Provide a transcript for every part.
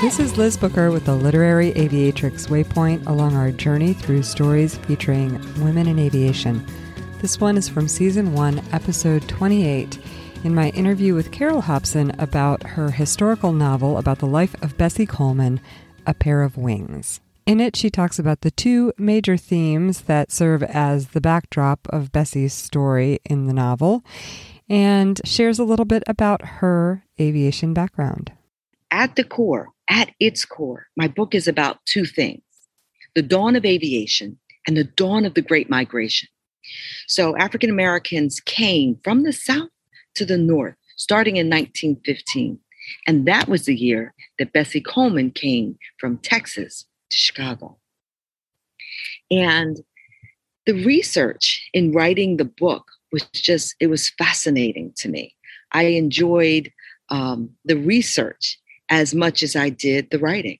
This is Liz Booker with the Literary Aviatrix Waypoint along our journey through stories featuring women in aviation. This one is from season 1, episode 28, in my interview with Carole Hopson about her historical novel about the life of Bessie Coleman, A Pair of Wings. In it, she talks about the two major themes that serve as the backdrop of Bessie's story in the novel and shares a little bit about her aviation background. At the core, at its core, my book is about two things the dawn of aviation and the dawn of the Great Migration. So, African Americans came from the South to the North starting in 1915. And that was the year that Bessie Coleman came from Texas to Chicago. And the research in writing the book was just, it was fascinating to me. I enjoyed um, the research as much as I did the writing.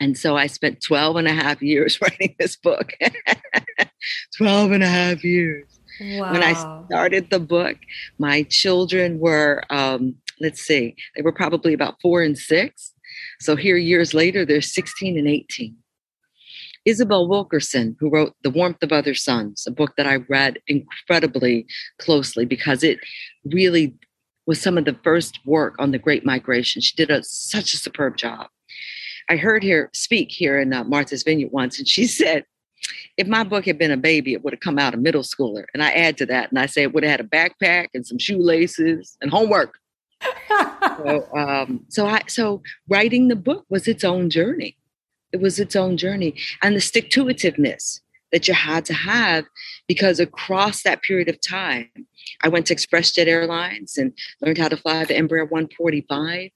And so I spent 12 and a half years writing this book. 12 and a half years. Wow. When I started the book, my children were, um, let's see, they were probably about four and six. So here, years later, they're 16 and 18. Isabel Wilkerson, who wrote The Warmth of Other Suns, a book that I read incredibly closely because it really was some of the first work on the Great Migration. She did a, such a superb job. I heard her speak here in uh, Martha's Vineyard once, and she said, if my book had been a baby, it would have come out a middle schooler. And I add to that, and I say it would have had a backpack and some shoelaces and homework. so, um, so I so writing the book was its own journey. It was its own journey, and the stick to itiveness that you had to have because across that period of time, I went to ExpressJet Airlines and learned how to fly the Embraer 145.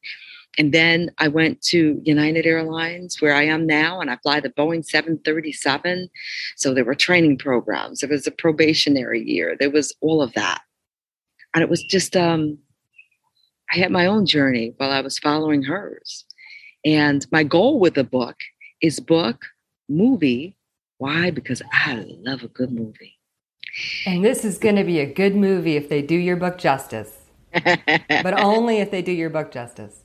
And then I went to United Airlines, where I am now, and I fly the Boeing 737. So there were training programs. There was a probationary year. There was all of that. And it was just, um, I had my own journey while I was following hers. And my goal with the book is book, movie. Why? Because I love a good movie. And this is going to be a good movie if they do your book justice, but only if they do your book justice.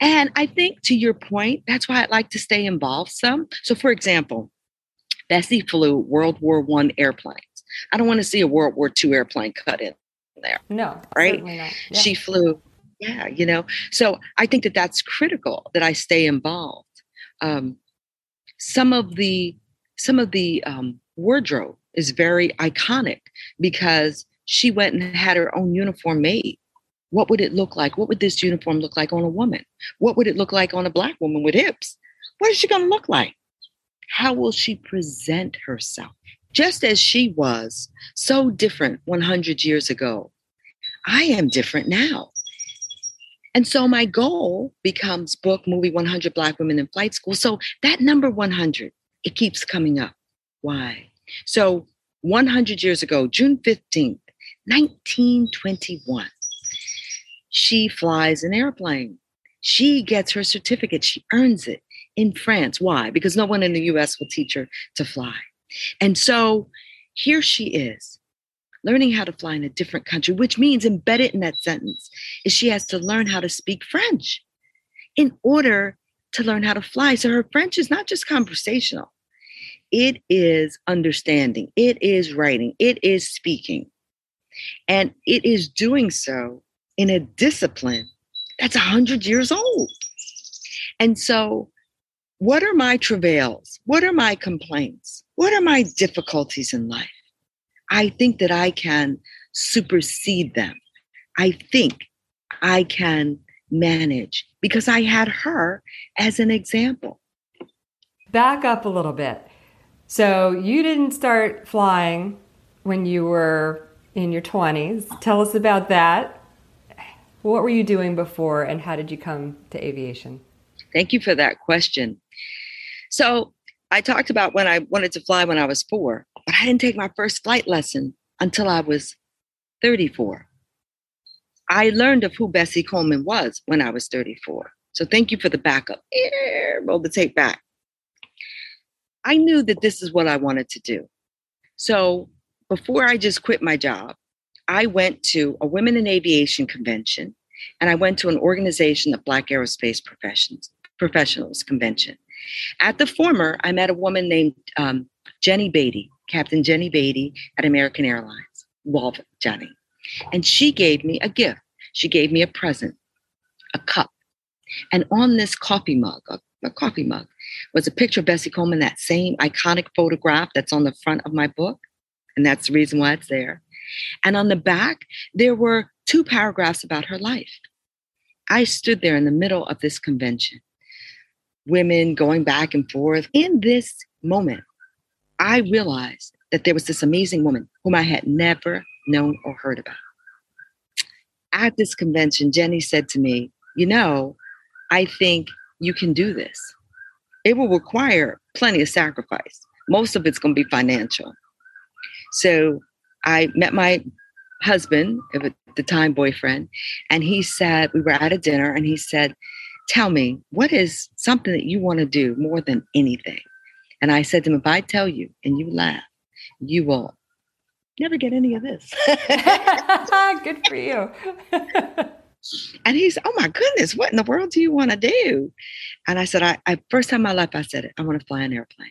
And I think to your point, that's why I'd like to stay involved some. So, for example, Bessie flew World War One airplanes. I don't want to see a World War II airplane cut in there. No, right? Yeah. She flew, yeah, you know. So I think that that's critical that I stay involved. Um, some of the some of the um, wardrobe is very iconic because she went and had her own uniform made. What would it look like? What would this uniform look like on a woman? What would it look like on a Black woman with hips? What is she going to look like? How will she present herself? Just as she was so different 100 years ago, I am different now. And so my goal becomes book, movie 100 Black Women in Flight School. So that number 100, it keeps coming up. Why? So 100 years ago, June 15th, 1921, she flies an airplane. She gets her certificate. She earns it in France. Why? Because no one in the US will teach her to fly. And so here she is, learning how to fly in a different country, which means embedded in that sentence is she has to learn how to speak French in order to learn how to fly. So her French is not just conversational, it is understanding, it is writing, it is speaking. And it is doing so in a discipline that's 100 years old. And so, what are my travails? What are my complaints? What are my difficulties in life? I think that I can supersede them. I think I can manage because I had her as an example. Back up a little bit. So, you didn't start flying when you were in your 20s. Tell us about that. What were you doing before and how did you come to aviation? Thank you for that question. So, I talked about when I wanted to fly when I was four, but I didn't take my first flight lesson until I was 34. I learned of who Bessie Coleman was when I was 34. So, thank you for the backup. roll the tape back. I knew that this is what I wanted to do. So, before I just quit my job, I went to a Women in Aviation convention and I went to an organization of Black aerospace professions, Professionals Convention. At the former, I met a woman named um, Jenny Beatty, Captain Jenny Beatty at American Airlines. Love Jenny. And she gave me a gift. She gave me a present, a cup. And on this coffee mug, a, a coffee mug, was a picture of Bessie Coleman, that same iconic photograph that's on the front of my book. And that's the reason why it's there. And on the back, there were two paragraphs about her life. I stood there in the middle of this convention, women going back and forth. In this moment, I realized that there was this amazing woman whom I had never known or heard about. At this convention, Jenny said to me, You know, I think you can do this. It will require plenty of sacrifice. Most of it's going to be financial. So I met my husband, at the time boyfriend, and he said, We were at a dinner, and he said, Tell me, what is something that you want to do more than anything? And I said to him, If I tell you and you laugh, you will never get any of this. Good for you. and he's, Oh my goodness, what in the world do you want to do? And I said, I, I first time in my life I said it, I want to fly an airplane.